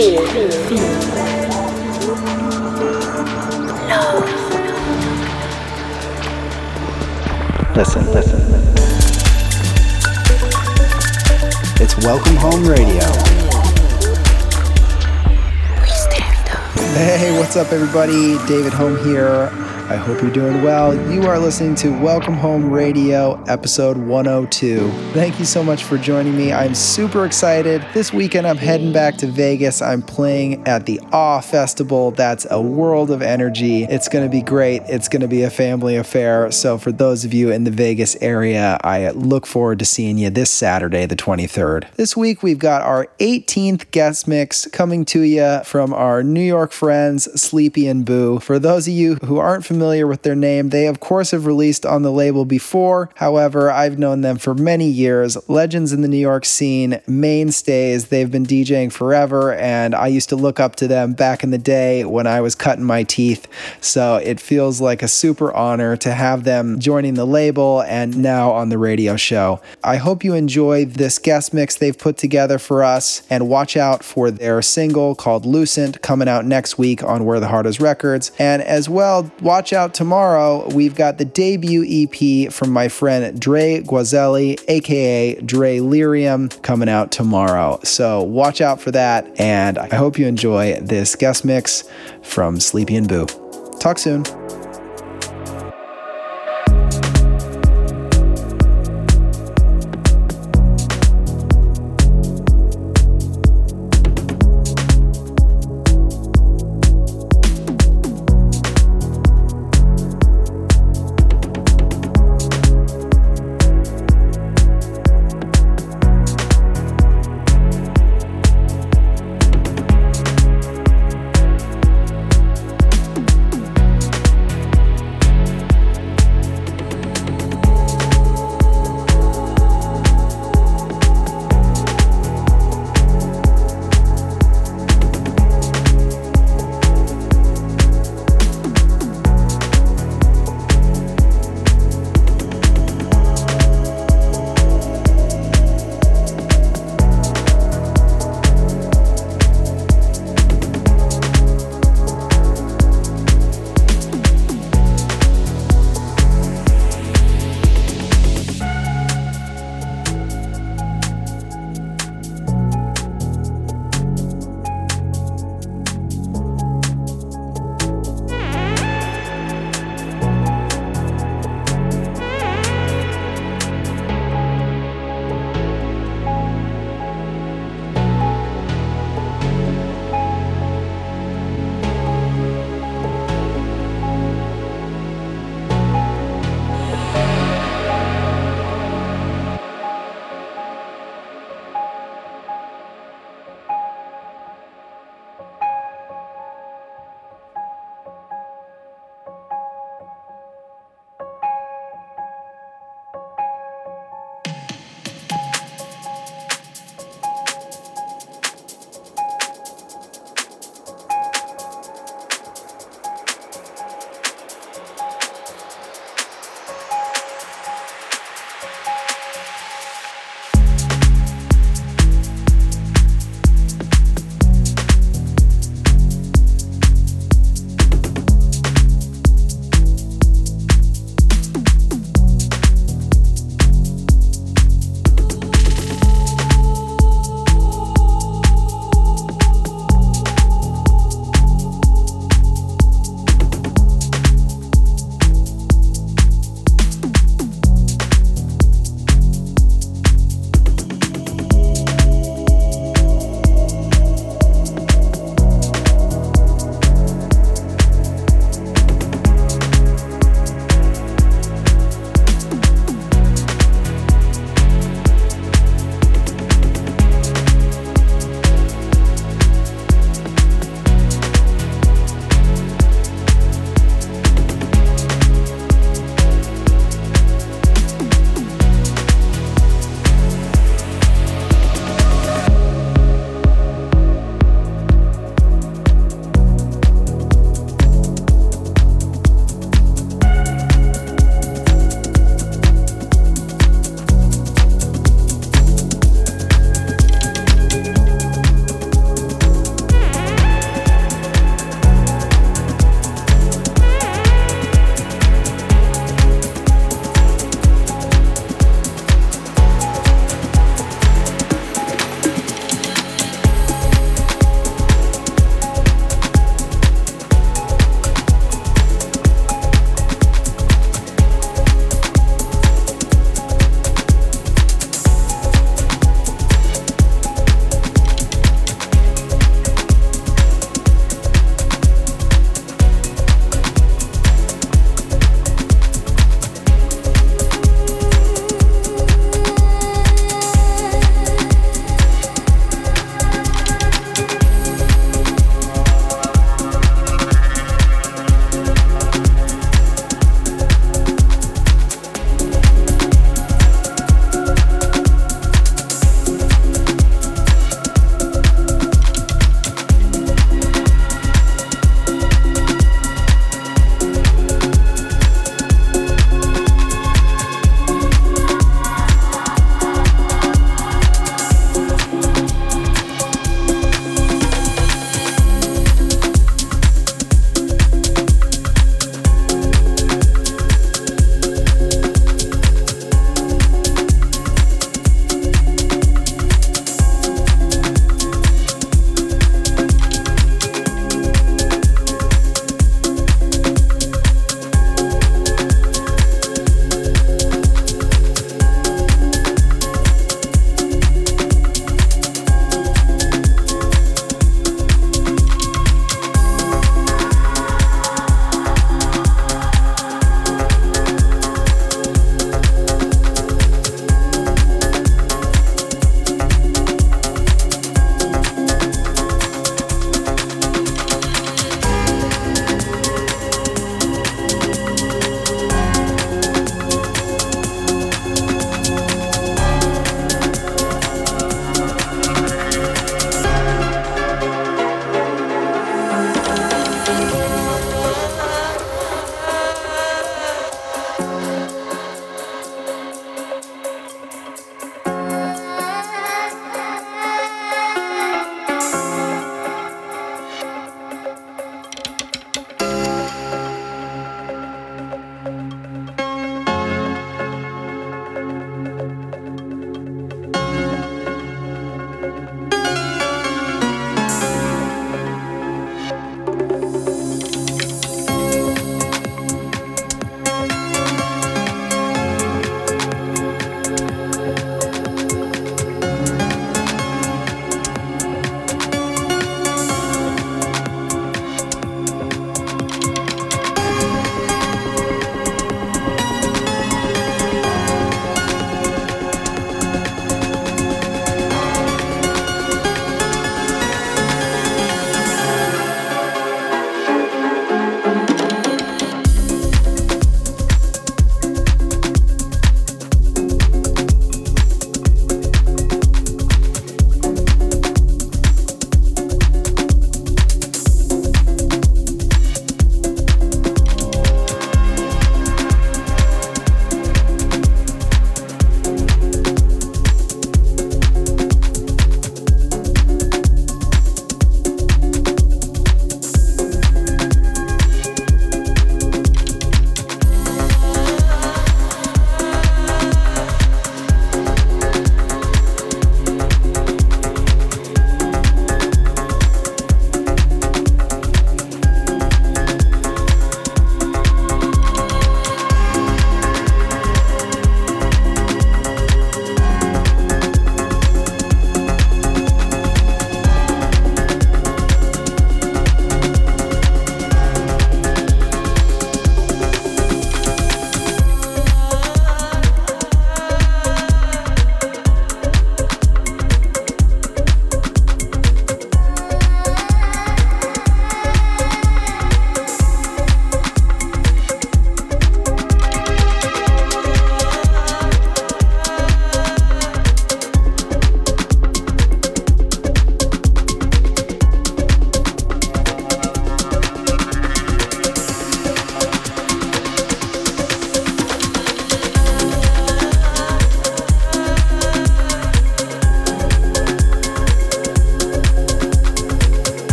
Listen, listen. It's Welcome Home Radio. Hey, what's up, everybody? David Home here. I hope you're doing well. You are listening to Welcome Home Radio, episode 102. Thank you so much for joining me. I'm super excited. This weekend, I'm heading back to Vegas. I'm playing at the Awe Festival. That's a world of energy. It's going to be great. It's going to be a family affair. So, for those of you in the Vegas area, I look forward to seeing you this Saturday, the 23rd. This week, we've got our 18th guest mix coming to you from our New York friends, Sleepy and Boo. For those of you who aren't familiar, familiar with their name. They, of course, have released on the label before. However, I've known them for many years. Legends in the New York scene, mainstays. They've been DJing forever, and I used to look up to them back in the day when I was cutting my teeth. So it feels like a super honor to have them joining the label and now on the radio show. I hope you enjoy this guest mix they've put together for us, and watch out for their single called Lucent coming out next week on Where the Heart Is Records. And as well, watch watch out tomorrow. We've got the debut EP from my friend Dre Guazelli, aka Dre Lyrium, coming out tomorrow. So watch out for that. And I hope you enjoy this guest mix from Sleepy and Boo. Talk soon.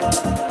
love.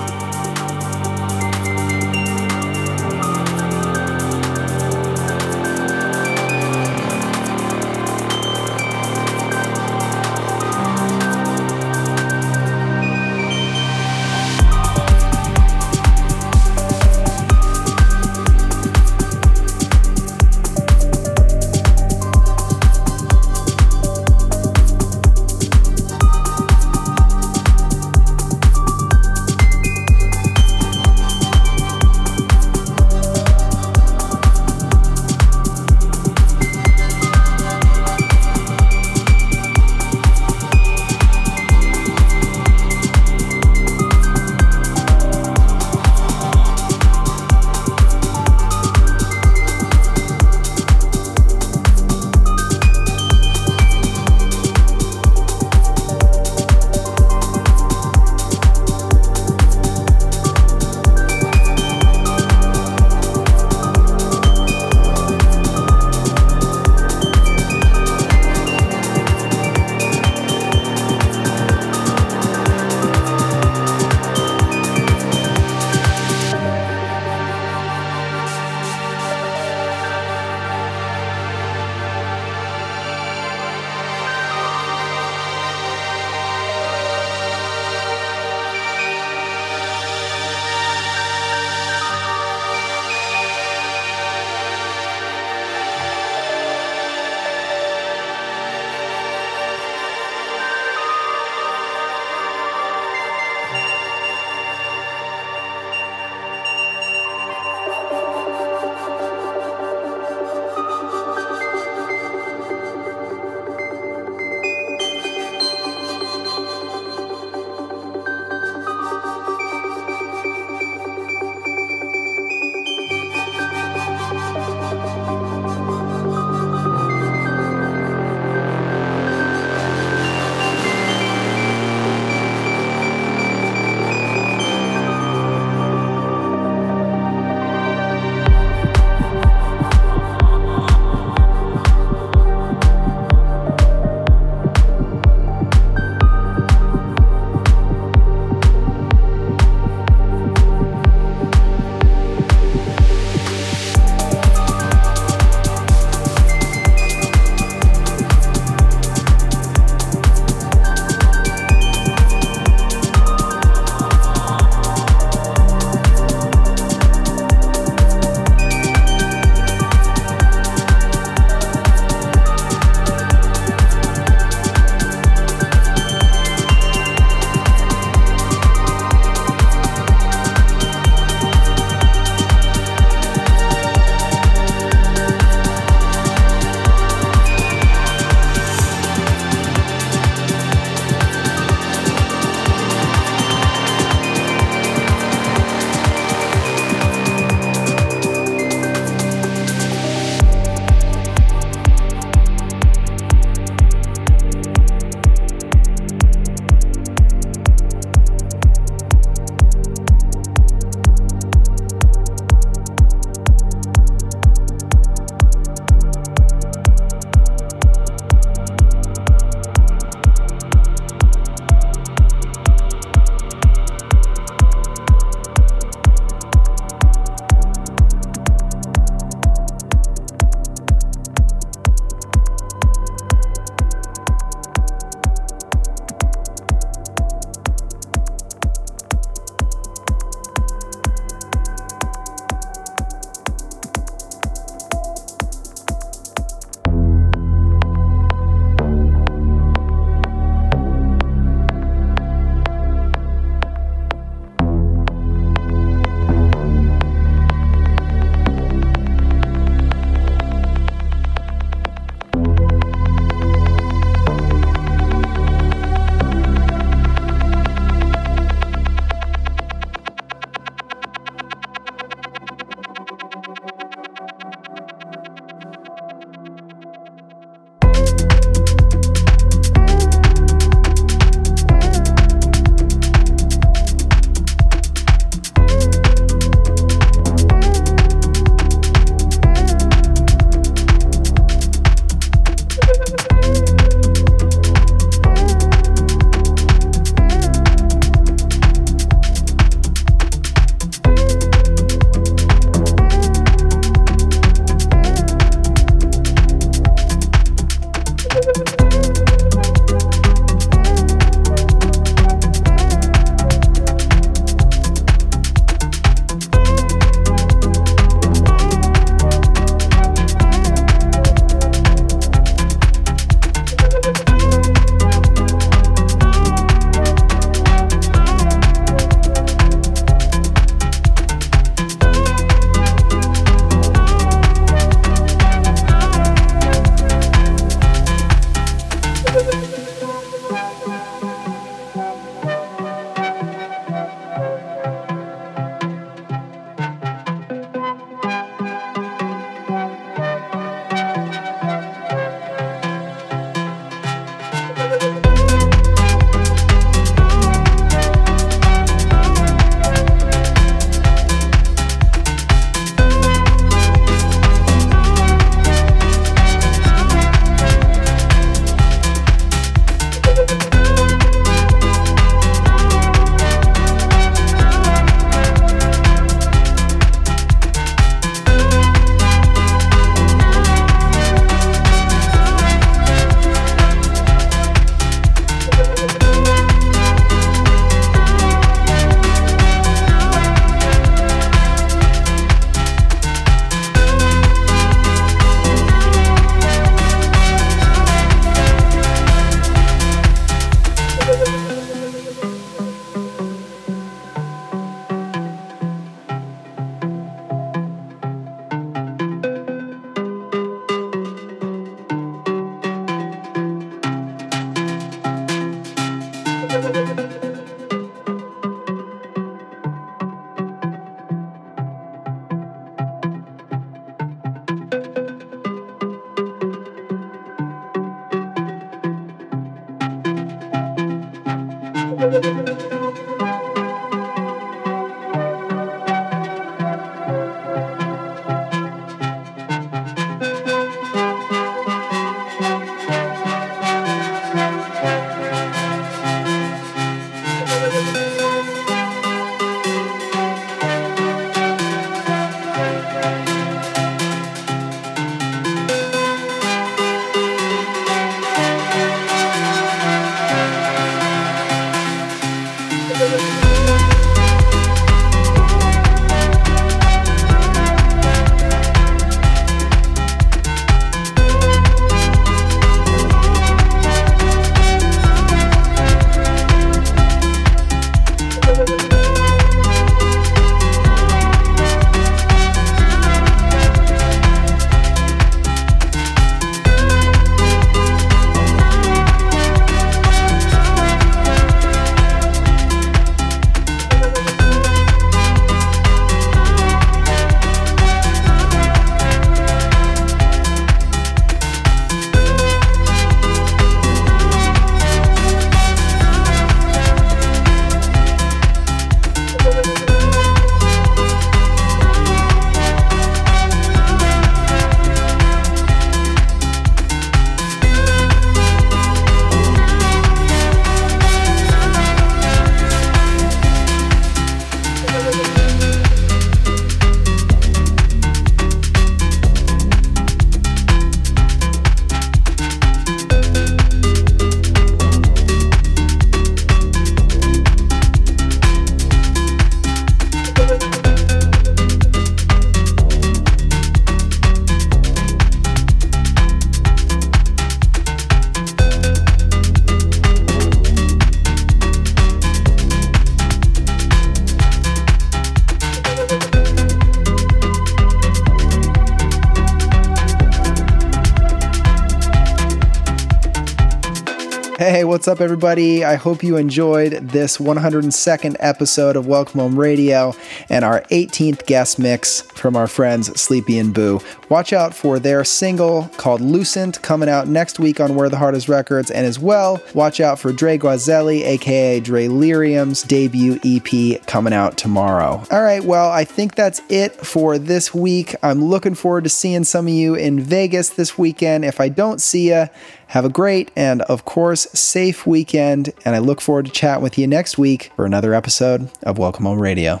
Up, everybody? I hope you enjoyed this 102nd episode of Welcome Home Radio and our 18th guest mix from our friends Sleepy and Boo. Watch out for their single called Lucent coming out next week on Where the Heart Is Records, and as well, watch out for Dre Guazzelli, aka Dre Lyrium's debut EP coming out tomorrow. All right, well, I think that's it for this week. I'm looking forward to seeing some of you in Vegas this weekend. If I don't see you, have a great and, of course, safe weekend, and I look forward to chatting with you next week for another episode of Welcome Home Radio.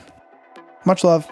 Much love.